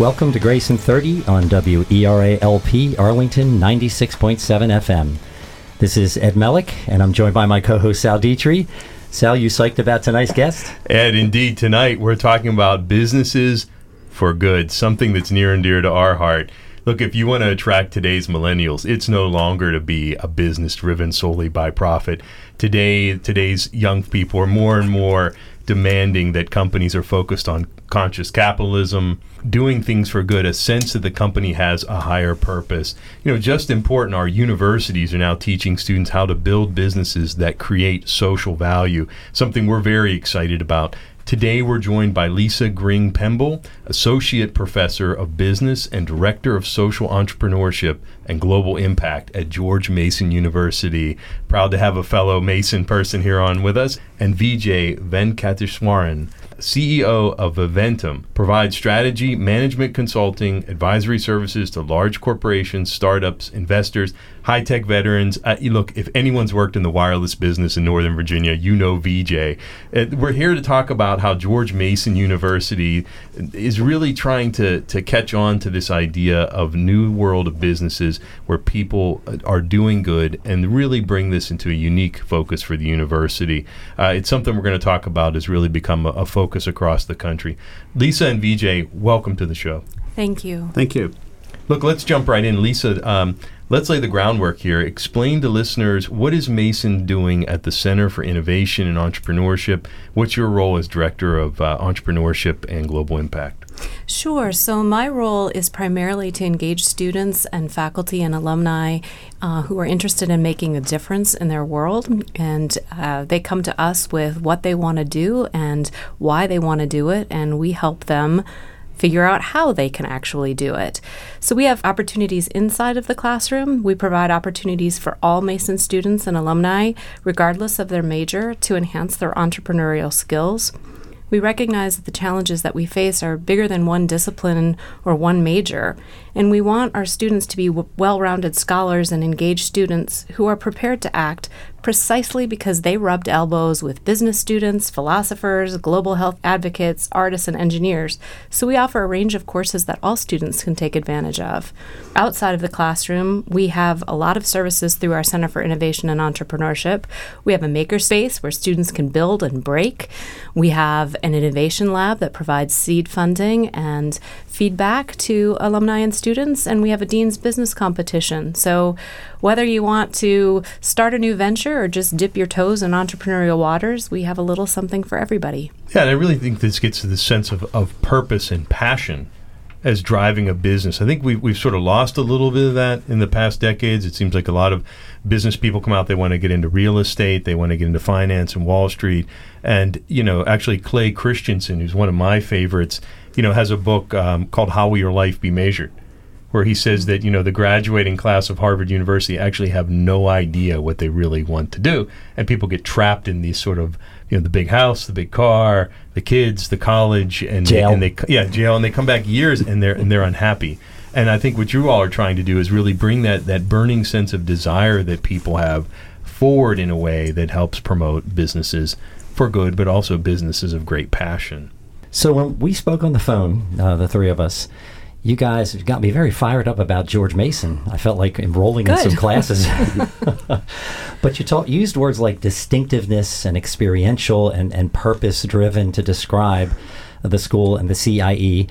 Welcome to Grayson 30 on WERA-LP Arlington 96.7 FM. This is Ed Mellick, and I'm joined by my co-host Sal Dietry. Sal, you psyched about tonight's guest? Ed, indeed. Tonight we're talking about businesses for good, something that's near and dear to our heart. Look, if you want to attract today's millennials, it's no longer to be a business driven solely by profit. Today, today's young people are more and more demanding that companies are focused on conscious capitalism, doing things for good, a sense that the company has a higher purpose. You know, just important, our universities are now teaching students how to build businesses that create social value, something we're very excited about. Today, we're joined by Lisa Gring Pemble, Associate Professor of Business and Director of Social Entrepreneurship and Global Impact at George Mason University. Proud to have a fellow Mason person here on with us, and Vijay Venkateswaran, CEO of Eventum, provides strategy, management consulting, advisory services to large corporations, startups, investors, high tech veterans. Uh, look, if anyone's worked in the wireless business in Northern Virginia, you know VJ. Uh, we're here to talk about how George Mason University is really trying to, to catch on to this idea of new world of businesses where people are doing good and really bring this into a unique focus for the university. Uh, it's something we're going to talk about has really become a, a focus across the country. Lisa and VJ, welcome to the show. Thank you. Thank you. Look, let's jump right in. Lisa, um, let's lay the groundwork here. Explain to listeners what is Mason doing at the Center for Innovation and Entrepreneurship? What's your role as Director of uh, Entrepreneurship and Global Impact? Sure. So, my role is primarily to engage students and faculty and alumni uh, who are interested in making a difference in their world. And uh, they come to us with what they want to do and why they want to do it, and we help them figure out how they can actually do it. So we have opportunities inside of the classroom. We provide opportunities for all Mason students and alumni, regardless of their major, to enhance their entrepreneurial skills. We recognize that the challenges that we face are bigger than one discipline or one major, and we want our students to be w- well rounded scholars and engaged students who are prepared to act precisely because they rubbed elbows with business students, philosophers, global health advocates, artists, and engineers. So we offer a range of courses that all students can take advantage of. Outside of the classroom, we have a lot of services through our Center for Innovation and Entrepreneurship. We have a makerspace where students can build and break. We have an innovation lab that provides seed funding and feedback to alumni and students, and we have a Dean's Business Competition. So, whether you want to start a new venture or just dip your toes in entrepreneurial waters, we have a little something for everybody. Yeah, and I really think this gets to the sense of, of purpose and passion as driving a business. I think we've, we've sort of lost a little bit of that in the past decades. It seems like a lot of business people come out, they want to get into real estate, they want to get into finance and Wall Street. And, you know, actually, Clay Christensen, who's one of my favorites, you know, has a book um, called How Will Your Life Be Measured? Where he says that, you know, the graduating class of Harvard University actually have no idea what they really want to do. And people get trapped in these sort of, you know, the big house, the big car, the kids, the college, and jail. They, and they, yeah, jail, and they come back years and they're and they're unhappy. And I think what you all are trying to do is really bring that that burning sense of desire that people have forward in a way that helps promote businesses for good, but also businesses of great passion. So when we spoke on the phone, uh, the three of us, you guys got me very fired up about George Mason. I felt like enrolling Good. in some classes. but you talk, used words like distinctiveness and experiential and, and purpose driven to describe the school and the CIE.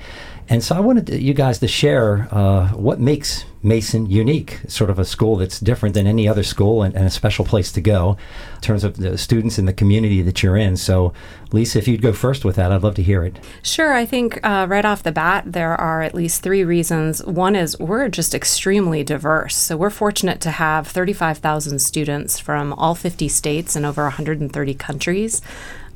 And so I wanted to, you guys to share uh, what makes Mason unique, sort of a school that's different than any other school and, and, a special place to go in terms of the students and the community that you're in. So, Lisa, if you'd go first with that, I'd love to hear it. Sure. I think uh, right off the bat, there are at least three reasons. One is we're just extremely diverse. So, we're fortunate to have 35,000 students from all 50 states and over 130 countries.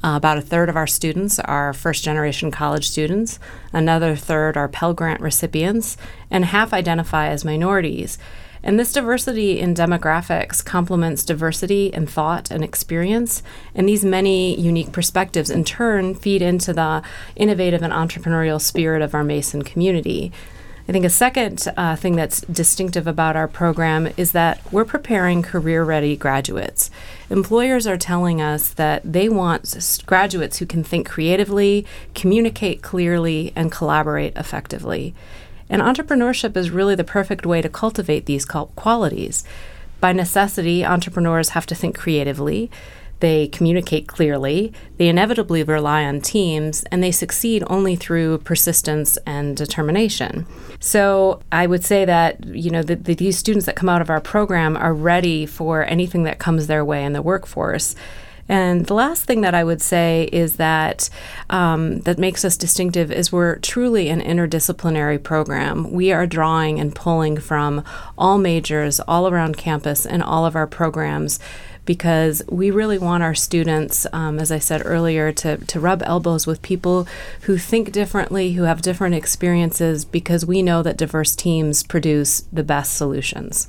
Uh, about a third of our students are first generation college students, another third are Pell Grant recipients, and half identify as minorities. And this diversity in demographics complements diversity in thought and experience. And these many unique perspectives, in turn, feed into the innovative and entrepreneurial spirit of our Mason community. I think a second uh, thing that's distinctive about our program is that we're preparing career ready graduates. employers are telling us that they want graduates who can think creatively, communicate clearly, and collaborate effectively. And entrepreneurship is really the perfect way to cultivate these qualities. By necessity, entrepreneurs have to think creatively they communicate clearly, they inevitably rely on teams, and they succeed only through persistence and determination. So I would say that you know the, the, these students that come out of our program are ready for anything that comes their way in the workforce. And the last thing that I would say is that um, that makes us distinctive is we're truly an interdisciplinary program. We are drawing and pulling from all majors all around campus and all of our programs because we really want our students, um, as I said earlier, to, to rub elbows with people who think differently, who have different experiences, because we know that diverse teams produce the best solutions.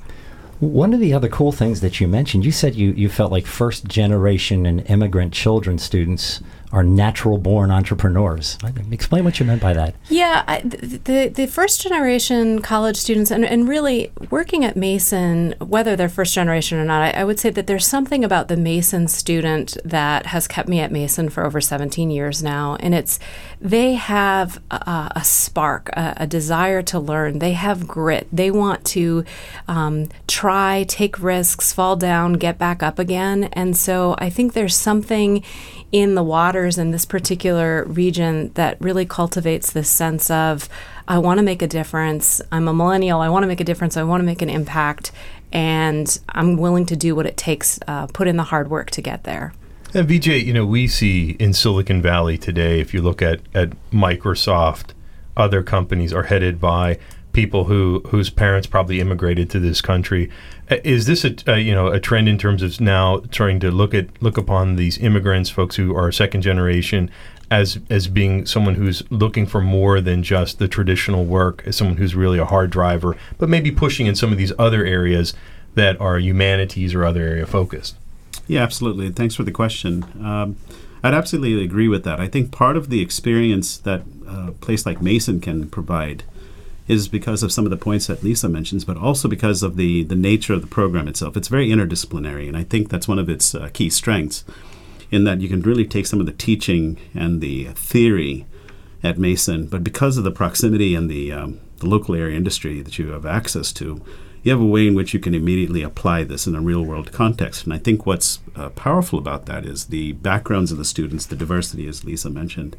One of the other cool things that you mentioned, you said you, you felt like first generation and immigrant children students are natural born entrepreneurs. Explain what you meant by that. Yeah, I, the, the first generation college students, and, and really working at Mason, whether they're first generation or not, I, I would say that there's something about the Mason student that has kept me at Mason for over 17 years now. And it's they have a, a spark, a, a, desire to learn. They have grit. They want to um, try, take risks, fall down, get back up again. And so I think there's something in the in this particular region that really cultivates this sense of I want to make a difference. I'm a millennial. I want to make a difference. I want to make an impact. And I'm willing to do what it takes, uh, put in the hard work to get there. And Vijay, you know, we see in Silicon Valley today, if you look at, at Microsoft, other companies are headed by people who whose parents probably immigrated to this country. Uh, is this a uh, you know a trend in terms of now trying to look at look upon these immigrants, folks who are second generation, as as being someone who's looking for more than just the traditional work, as someone who's really a hard driver, but maybe pushing in some of these other areas that are humanities or other area focused? Yeah, absolutely. Thanks for the question. Um, I'd absolutely agree with that. I think part of the experience that a place like Mason can provide is because of some of the points that Lisa mentions, but also because of the, the nature of the program itself. It's very interdisciplinary, and I think that's one of its uh, key strengths in that you can really take some of the teaching and the theory at Mason, but because of the proximity and the, um, the local area industry that you have access to, you have a way in which you can immediately apply this in a real world context. And I think what's uh, powerful about that is the backgrounds of the students, the diversity, as Lisa mentioned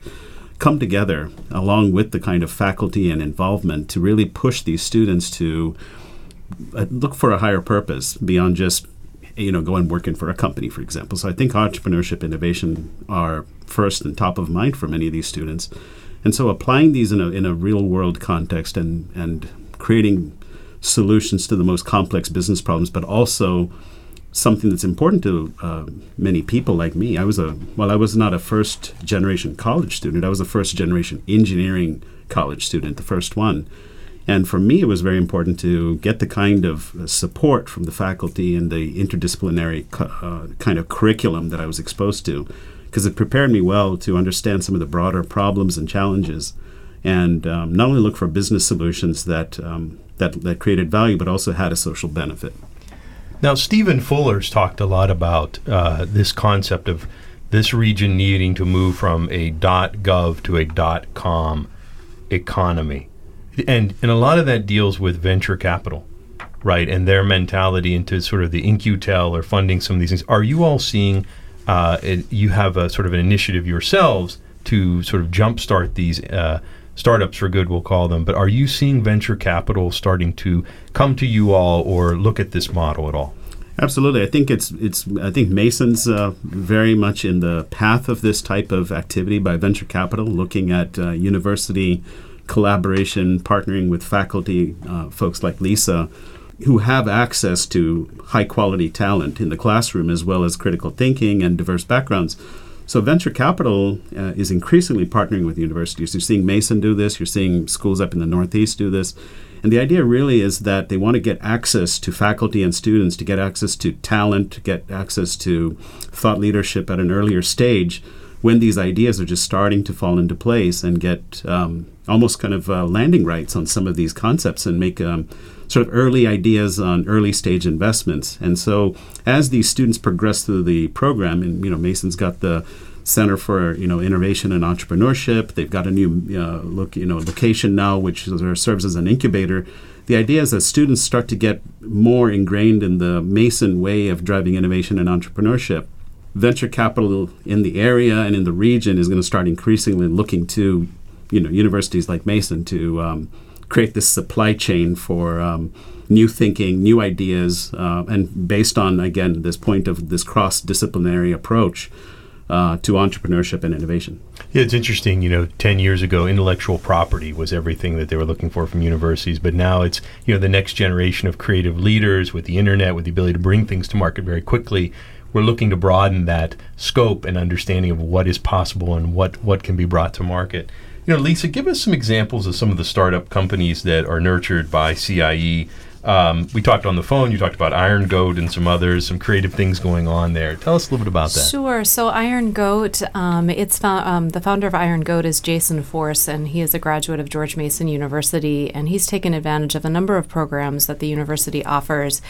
come together along with the kind of faculty and involvement to really push these students to uh, look for a higher purpose beyond just you know going working for a company for example. So i think entrepreneurship innovation are first and top of mind for many of these students. And so applying these in a, in a real world context and and creating solutions to the most complex business problems but also something that's important to uh, many people like me. I was a well, I was not a first generation college student. I was a first generation engineering college student, the first one. And for me, it was very important to get the kind of support from the faculty and the interdisciplinary uh, kind of curriculum that I was exposed to, because it prepared me well to understand some of the broader problems and challenges, and um, not only look for business solutions that, um, that that created value, but also had a social benefit. Now, Stephen Fuller's talked a lot about uh, this concept of this region needing to move from a .gov to a .com economy, and and a lot of that deals with venture capital, right, and their mentality into sort of the In-Q-Tel or funding some of these things. Are you all seeing? Uh, you have a sort of an initiative yourselves to sort of jumpstart these uh, startups for good, we'll call them. But are you seeing venture capital starting to come to you all or look at this model at all? Absolutely, I think it's it's. I think Mason's uh, very much in the path of this type of activity by venture capital, looking at uh, university collaboration, partnering with faculty, uh, folks like Lisa, who have access to high quality talent in the classroom as well as critical thinking and diverse backgrounds so venture capital uh, is increasingly partnering with universities. You're seeing Mason do this. You're seeing schools up in the Northeast do this. And the idea really is that they want to get access to faculty and students, to get access to talent, to get access to thought leadership at an earlier stage when these ideas are just starting to fall into place and get um, almost kind of uh, landing rights on some of these concepts and make um, sort of early ideas on early stage investments. And so as these students progress through the program, and you know, Mason's got the Center for you know Innovation and Entrepreneurship. They've got a new uh, look you know location now, which serves as an incubator. The idea is that students start to get more ingrained in the Mason way of driving innovation and entrepreneurship. Venture capital in the area and in the region is going to start increasingly looking to you know universities like Mason to um, create this supply chain for um, new thinking, new ideas, uh, and based on again this point of this cross disciplinary approach uh, to entrepreneurship and innovation. Yeah, it's interesting. You know, 10 years ago, intellectual property was everything that they were looking for from universities. But now it's, you know, the next generation of creative leaders with the internet, with the ability to bring things to market very quickly. We're looking to broaden that scope and understanding of what is possible and what, what can be brought to market. You know, Lisa, give us some examples of some of the startup companies that are nurtured by CIE um, we talked on the phone. You talked about Iron Goat and some others, some creative things going on there. Tell us a little bit about that. Sure. So Iron Goat, um, it's um, the founder of Iron Goat is Jason Force, and he is a graduate of George Mason University, and he's taken advantage of a number of programs that the university offers.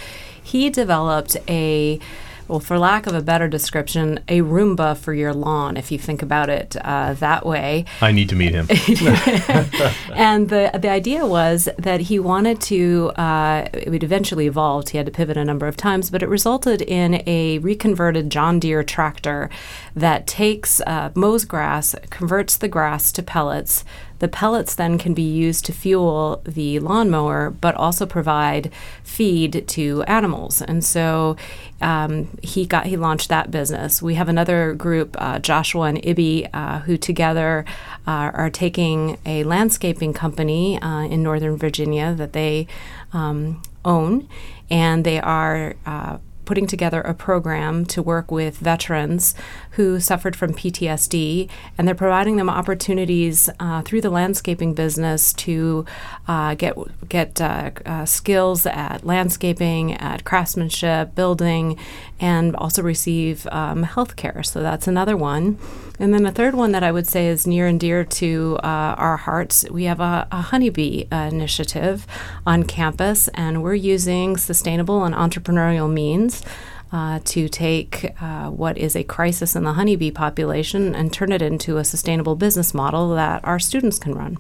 He developed a well, for lack of a better description, a Roomba for your lawn, if you think about it uh, that way. I need to meet him. and the the idea was that he wanted to. Uh, it eventually evolved. He had to pivot a number of times, but it resulted in a reconverted John Deere tractor that takes uh, mows grass, converts the grass to pellets, the pellets then can be used to fuel the lawnmower, but also provide feed to animals. And so um, he got he launched that business. We have another group, uh, Joshua and Ibby, uh, who together uh, are taking a landscaping company uh, in Northern Virginia that they um, own, and they are uh, putting together a program to work with veterans who suffered from PTSD, and they're providing them opportunities uh, through the landscaping business to uh, get get uh, uh skills at landscaping, at craftsmanship, building, and also receive um, health care. So that's another one. And then a third one that I would say is near and dear to uh, our hearts. We have a, a honeybee initiative on campus, and we're using sustainable and entrepreneurial means uh, to take uh, what is a crisis in the honeybee population and turn it into a sustainable business model that our students can run.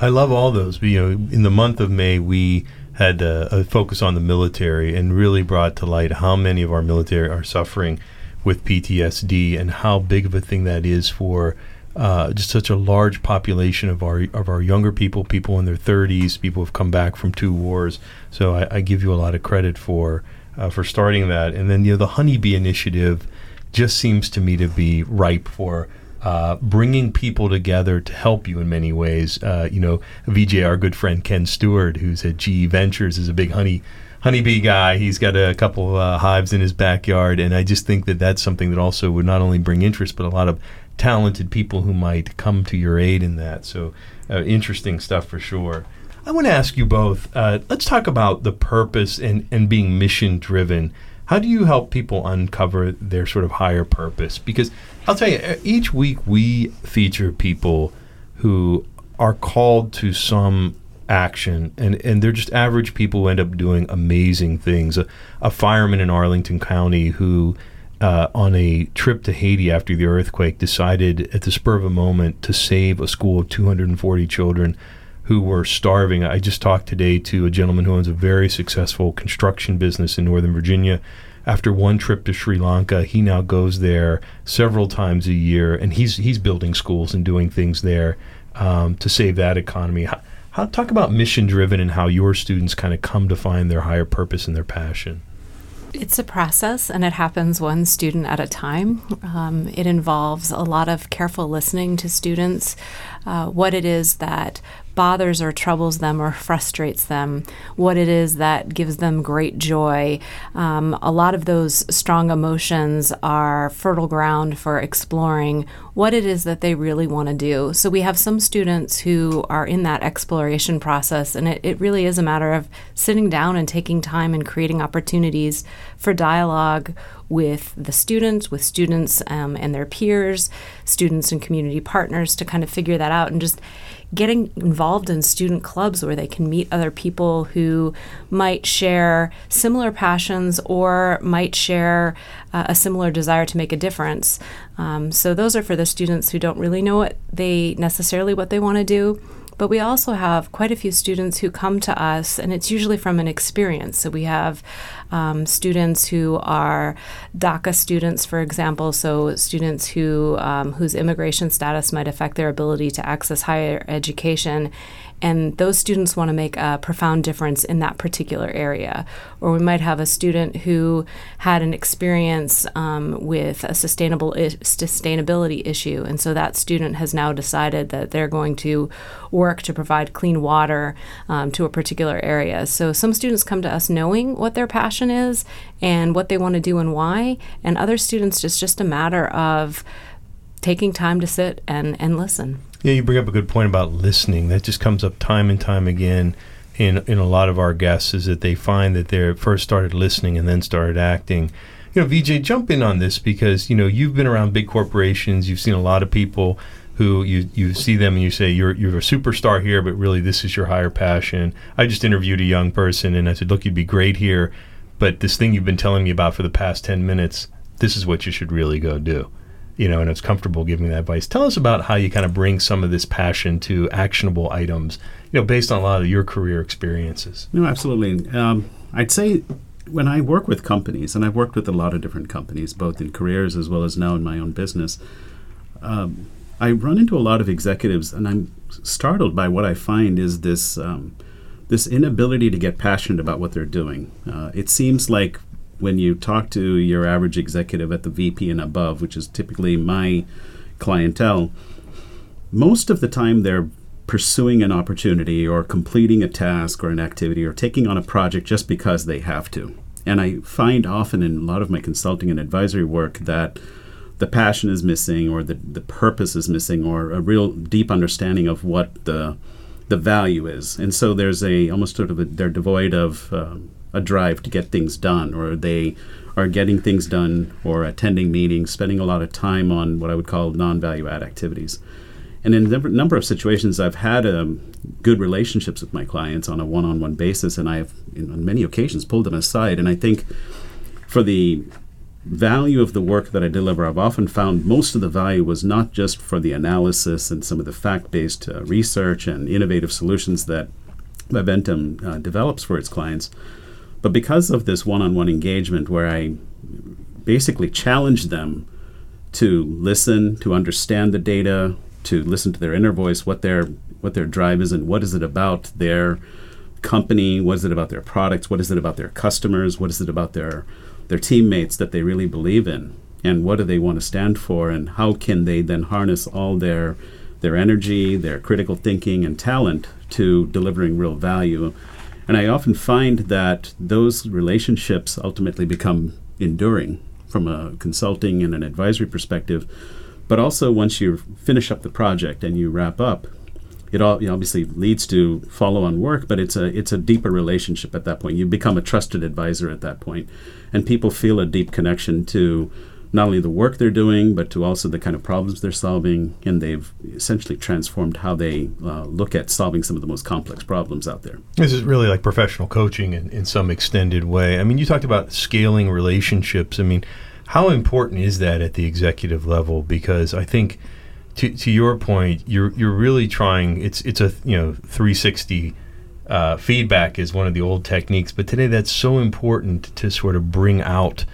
I love all those. You know, in the month of May, we had a, a focus on the military and really brought to light how many of our military are suffering with PTSD and how big of a thing that is for uh, just such a large population of our of our younger people, people in their 30s, people who've come back from two wars. So I, I give you a lot of credit for uh, for starting that. And then you know the honeybee initiative just seems to me to be ripe for uh, bringing people together to help you in many ways. Uh, you know, VJ, our good friend Ken Stewart, who's at GE Ventures, is a big honey honeybee guy. He's got a couple uh, hives in his backyard, and I just think that that's something that also would not only bring interest, but a lot of talented people who might come to your aid in that. So, uh, interesting stuff for sure. I want to ask you both. Uh, let's talk about the purpose and, and being mission driven. How do you help people uncover their sort of higher purpose? Because I'll tell you, each week we feature people who are called to some action and, and they're just average people who end up doing amazing things. A, a fireman in Arlington County who, uh, on a trip to Haiti after the earthquake, decided at the spur of a moment to save a school of 240 children who were starving. I just talked today to a gentleman who owns a very successful construction business in Northern Virginia. After one trip to Sri Lanka, he now goes there several times a year, and he's he's building schools and doing things there um, to save that economy. How, how, talk about mission driven and how your students kind of come to find their higher purpose and their passion. It's a process and it happens one student at a time. Um, it involves a lot of careful listening to students, uh, what it is that bothers or troubles them or frustrates them, what it is that gives them great joy. Um, a lot of those strong emotions are fertile ground for exploring what it is that they really want to do. So we have some students who are in that exploration process, and it, it really is a matter of sitting down and taking time and creating opportunities for dialogue with the students, with students um, and their peers, students and community partners to kind of figure that out and just getting involved in student clubs where they can meet other people who might share similar passions or might share uh, a similar desire to make a difference. Um, so those are for the students who don't really know what they necessarily what they want to do. But we also have quite a few students who come to us, and it's usually from an experience. So we have um, students who are DACA students, for example, so students who um, whose immigration status might affect their ability to access higher education and those students want to make a profound difference in that particular area. Or we might have a student who had an experience um, with a sustainable I- sustainability issue, and so that student has now decided that they're going to work to provide clean water um, to a particular area. So some students come to us knowing what their passion is and what they want to do and why, and other students it's just a matter of taking time to sit and, and listen. Yeah, you bring up a good point about listening. That just comes up time and time again in in a lot of our guests is that they find that they first started listening and then started acting. You know, VJ, jump in on this because you know you've been around big corporations. You've seen a lot of people who you you see them and you say you're you're a superstar here, but really this is your higher passion. I just interviewed a young person and I said, look, you'd be great here, but this thing you've been telling me about for the past ten minutes, this is what you should really go do you know, and it's comfortable giving that advice. Tell us about how you kind of bring some of this passion to actionable items, you know, based on a lot of your career experiences. No, absolutely. Um, I'd say when I work with companies, and I've worked with a lot of different companies, both in careers as well as now in my own business, um, I run into a lot of executives, and I'm startled by what I find is this. Um, this inability to get passionate about what they're doing. Uh, it seems like when you talk to your average executive at the VP and above, which is typically my clientele, most of the time they're pursuing an opportunity or completing a task or an activity or taking on a project just because they have to. And I find often in a lot of my consulting and advisory work that the passion is missing or the, the purpose is missing or a real deep understanding of what the the value is. And so there's a almost sort of a, they're devoid of um, a drive to get things done, or they are getting things done, or attending meetings, spending a lot of time on what I would call non-value add activities. And in a number of situations, I've had um, good relationships with my clients on a one-on-one basis, and I've, on many occasions, pulled them aside. And I think for the value of the work that I deliver, I've often found most of the value was not just for the analysis and some of the fact-based uh, research and innovative solutions that Viventum uh, develops for its clients, but because of this one on one engagement where I basically challenge them to listen, to understand the data, to listen to their inner voice, what their what their drive is and what is it about their company, what is it about their products, what is it about their customers, what is it about their their teammates that they really believe in and what do they want to stand for and how can they then harness all their their energy, their critical thinking and talent to delivering real value and I often find that those relationships ultimately become enduring from a consulting and an advisory perspective. But also, once you finish up the project and you wrap up, it all you obviously leads to follow-on work, but it's a it's a deeper relationship at that point. You become a trusted advisor at that point, and people feel a deep connection to not only the work they're doing, but to also the kind of problems they're solving, and they've essentially transformed how they uh, look at solving some of the most complex problems out there. This is really like professional coaching in, in some extended way. I mean, you talked about scaling relationships. I mean, how important is that at the executive level? Because I think, to, to your point, you're you're really trying. It's it's a you know 360. Uh, feedback is one of the old techniques, but today that's so important to sort of bring out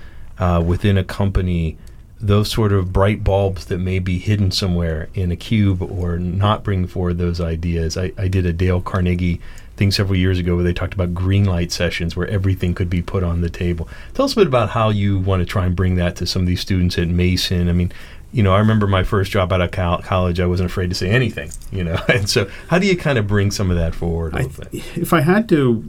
uh, within a company those sort of bright bulbs that may be hidden somewhere in a cube or not bring forward those ideas. I, I did a Dale Carnegie thing several years ago where they talked about green light sessions where everything could be put on the table. Tell us a bit about how you want to try and bring that to some of these students at Mason. I mean, you know, I remember my first job out of college, I wasn't afraid to say anything, you know. And so, how do you kind of bring some of that forward? I, if I had to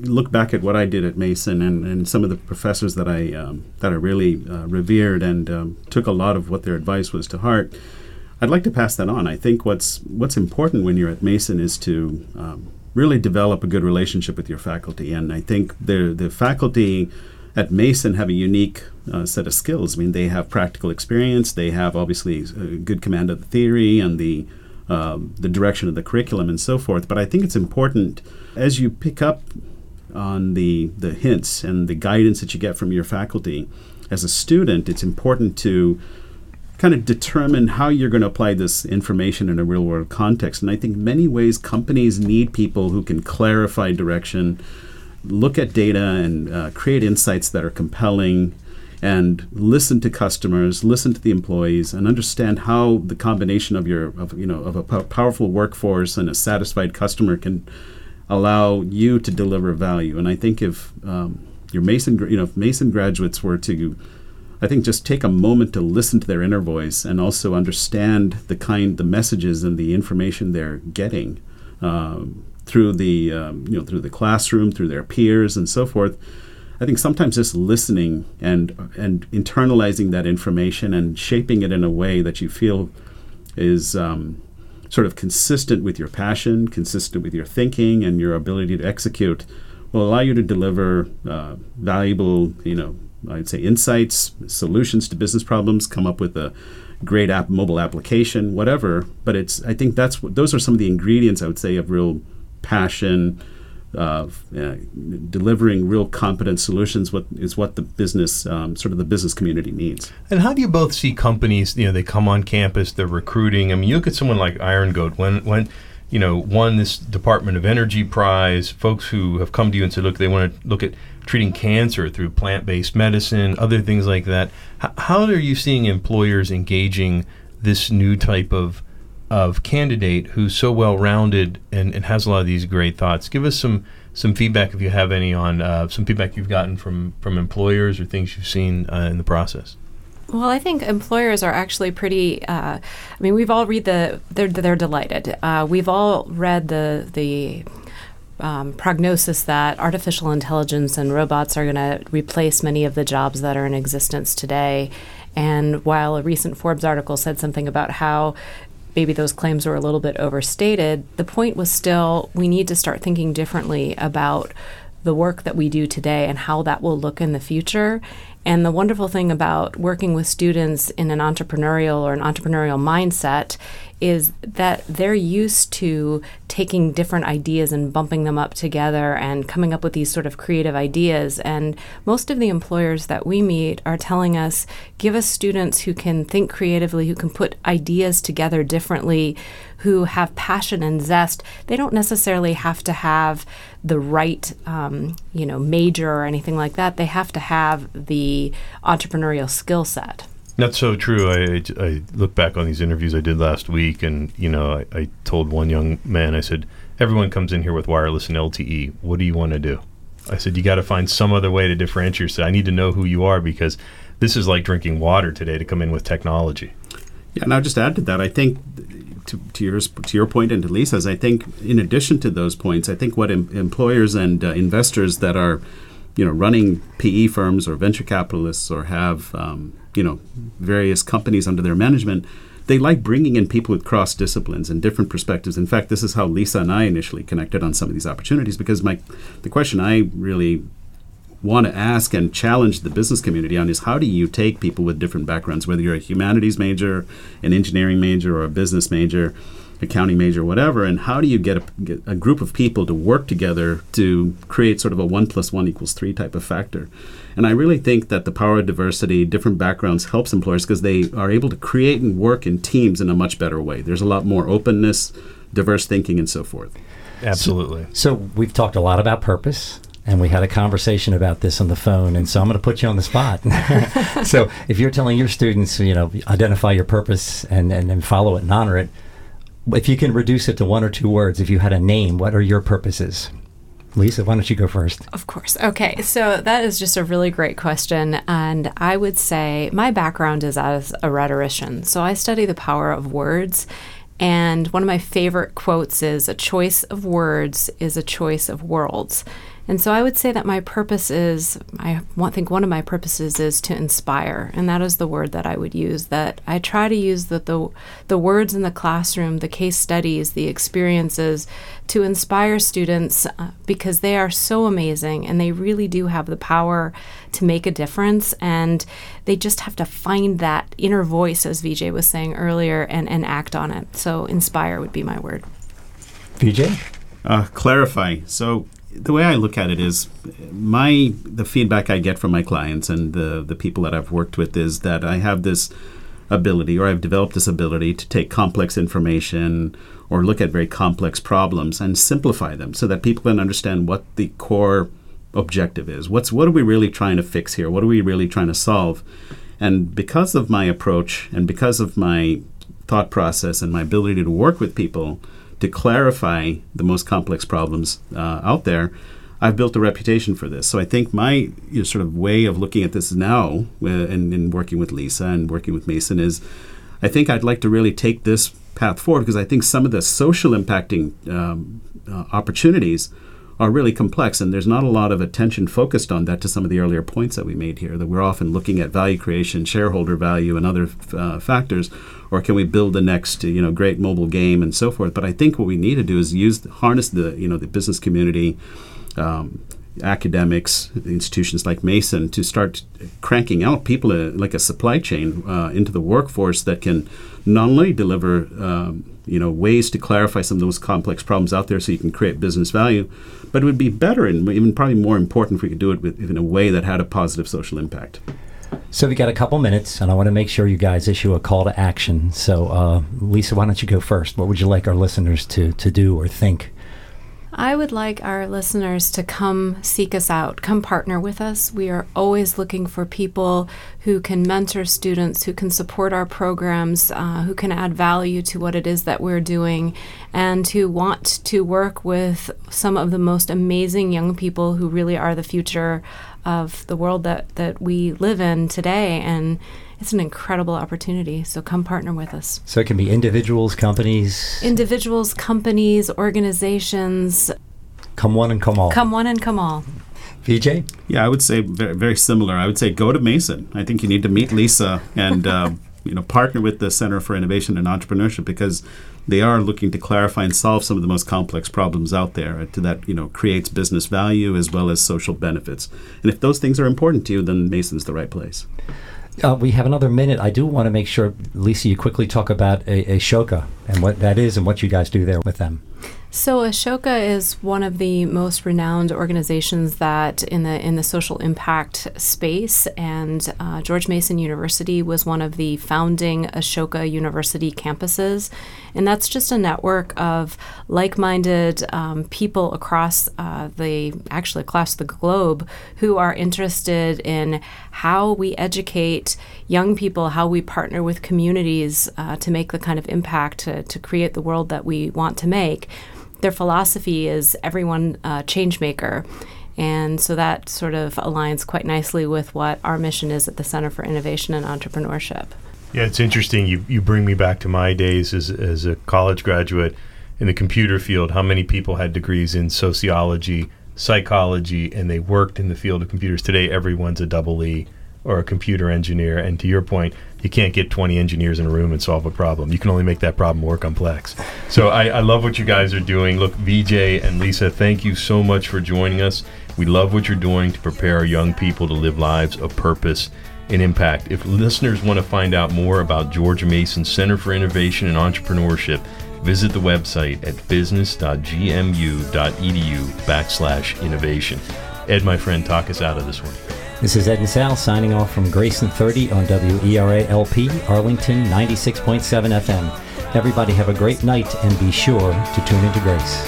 look back at what I did at Mason and, and some of the professors that I um, that I really uh, revered and um, took a lot of what their advice was to heart, I'd like to pass that on. I think what's what's important when you're at Mason is to um, really develop a good relationship with your faculty, and I think the the faculty at Mason have a unique uh, set of skills. I mean, they have practical experience. They have obviously good command of the theory and the um, the direction of the curriculum and so forth. But I think it's important as you pick up on the the hints and the guidance that you get from your faculty as a student. It's important to kind of determine how you're going to apply this information in a real world context. And I think many ways companies need people who can clarify direction, look at data, and uh, create insights that are compelling and listen to customers, listen to the employees, and understand how the combination of your of you know of a powerful workforce and a satisfied customer can allow you to deliver value. And I think if um, your Mason you know if Mason graduates were to I think just take a moment to listen to their inner voice and also understand the kind the messages and the information they're getting um, through the um, you know through the classroom through their peers and so forth I think sometimes just listening and and internalizing that information and shaping it in a way that you feel is um, sort of consistent with your passion, consistent with your thinking, and your ability to execute will allow you to deliver uh, valuable, you know, I'd say insights, solutions to business problems, come up with a great app, mobile application, whatever. But it's I think that's those are some of the ingredients I would say of real passion of uh, delivering real competent solutions what is what the business um, sort of the business community needs. And how do you both see companies you know they come on campus they're recruiting? I mean you look at someone like iron goat when when you know won this department of energy prize folks who have come to you and said look they want to look at treating cancer through plant-based medicine other things like that. H- how are you seeing employers engaging this new type of of candidate who's so well rounded and, and has a lot of these great thoughts. Give us some some feedback if you have any on uh, some feedback you've gotten from from employers or things you've seen uh, in the process. Well, I think employers are actually pretty. Uh, I mean, we've all read the. They're they're delighted. Uh, we've all read the the um, prognosis that artificial intelligence and robots are going to replace many of the jobs that are in existence today. And while a recent Forbes article said something about how maybe those claims were a little bit overstated. The point was still we need to start thinking differently about the work that we do today and how that will look in the future. And the wonderful thing about working with students in an entrepreneurial or an entrepreneurial mindset is that they're used to taking different ideas and bumping them up together and coming up with these sort of creative ideas. And most of the employers that we meet are telling us give us students who can think creatively, who can put ideas together differently, who have passion and zest. They don't necessarily have to have the right, um, you know, major or anything like that. They have to have the entrepreneurial skill set. That's so true. I, I look back on these interviews I did last week, and you know, I, I told one young man, I said, "Everyone comes in here with wireless and LTE. What do you want to do?" I said, "You got to find some other way to differentiate yourself. I need to know who you are because this is like drinking water today to come in with technology." Yeah, and I'll just add to that. I think to, to your to your point and to Lisa's, I think in addition to those points, I think what em- employers and uh, investors that are, you know, running PE firms or venture capitalists or have um, you know various companies under their management they like bringing in people with cross disciplines and different perspectives. In fact, this is how Lisa and I initially connected on some of these opportunities because my the question I really want to ask and challenge the business community on is how do you take people with different backgrounds, whether you're a humanities major, an engineering major, or a business major, accounting major, whatever, and how do you get a, get a group of people to work together to create sort of a one plus one equals three type of factor? And I really think that the power of diversity, different backgrounds, helps employers because they are able to create and work in teams in a much better way. There's a lot more openness, diverse thinking, and so forth. Absolutely. So, so we've talked a lot about purpose and we had a conversation about this on the phone and so i'm going to put you on the spot so if you're telling your students you know identify your purpose and, and, and follow it and honor it if you can reduce it to one or two words if you had a name what are your purposes Lisa, why don't you go first? Of course. Okay. So that is just a really great question. And I would say my background is as a rhetorician. So I study the power of words. And one of my favorite quotes is A choice of words is a choice of worlds. And so I would say that my purpose is I think one of my purposes is to inspire, and that is the word that I would use. That I try to use the the, the words in the classroom, the case studies, the experiences to inspire students uh, because they are so amazing and they really do have the power to make a difference and they just have to find that inner voice as VJ was saying earlier and, and act on it. So inspire would be my word. VJ? Uh, clarify. So the way I look at it is my the feedback I get from my clients and the the people that I've worked with is that I have this ability or I've developed this ability to take complex information or look at very complex problems and simplify them so that people can understand what the core objective is. What's what are we really trying to fix here? What are we really trying to solve? And because of my approach and because of my thought process and my ability to work with people, to clarify the most complex problems uh, out there, I've built a reputation for this. So I think my you know, sort of way of looking at this now, uh, and, and working with Lisa and working with Mason, is I think I'd like to really take this path forward because I think some of the social impacting um, uh, opportunities are really complex, and there's not a lot of attention focused on that to some of the earlier points that we made here. That we're often looking at value creation, shareholder value, and other uh, factors, or can we build the next you know great mobile game and so forth. But I think what we need to do is use harness the you know the business community. Um, academics, institutions like Mason, to start cranking out people uh, like a supply chain uh, into the workforce that can not only deliver um, you know ways to clarify some of those complex problems out there so you can create business value but it would be better and even probably more important if we could do it with, in a way that had a positive social impact. So we got a couple minutes and i want to make sure you guys issue a call to action. So uh, lisa why don't you go first? What would you like our listeners to, to do or think I would like our listeners to come seek us out, come partner with us. We are always looking for people who can mentor students, who can support our programs, uh, who can add value to what it is that we're doing, and who want to work with some of the most amazing young people who really are the future of the world that, that we live in today. And it's an incredible opportunity. So come partner with us. So it can be individuals, companies, individuals, companies, organizations. Come one and come all. Come one and come all. VJ? Yeah, I would say very, very similar. I would say go to Mason. I think you need to meet Lisa and uh, you know partner with the Center for Innovation and Entrepreneurship because they are looking to clarify and solve some of the most complex problems out there uh, to that you know creates business value as well as social benefits. And if those things are important to you, then Mason's the right place. Uh, we have another minute. I do want to make sure, Lisa, you quickly talk about a, Ashoka and what that is and what you guys do there with them. So Ashoka is one of the most renowned organizations that in the in the social impact space, and uh, George Mason University was one of the founding Ashoka University campuses, and that's just a network of like-minded um, people across uh, the actually across the globe who are interested in how we educate young people, how we partner with communities uh, to make the kind of impact to, to create the world that we want to make their philosophy is everyone uh, change maker. And so that sort of aligns quite nicely with what our mission is at the Center for Innovation and Entrepreneurship. Yeah, it's interesting. You, you bring me back to my days as, as a college graduate in the computer field. How many people had degrees in sociology, psychology, and they worked in the field of computers? Today, everyone's a double E or a computer engineer. And to your point, you can't get 20 engineers in a room and solve a problem. You can only make that problem more complex. So I, I love what you guys are doing. Look, VJ and Lisa, thank you so much for joining us. We love what you're doing to prepare young people to live lives of purpose and impact. If listeners want to find out more about George Mason Center for Innovation and Entrepreneurship, visit the website at business.gmu.edu backslash innovation. Ed, my friend, talk us out of this one. This is Ed and Sal signing off from Grayson 30 on WERALP, Arlington 96.7 FM. Everybody have a great night and be sure to tune into Grace.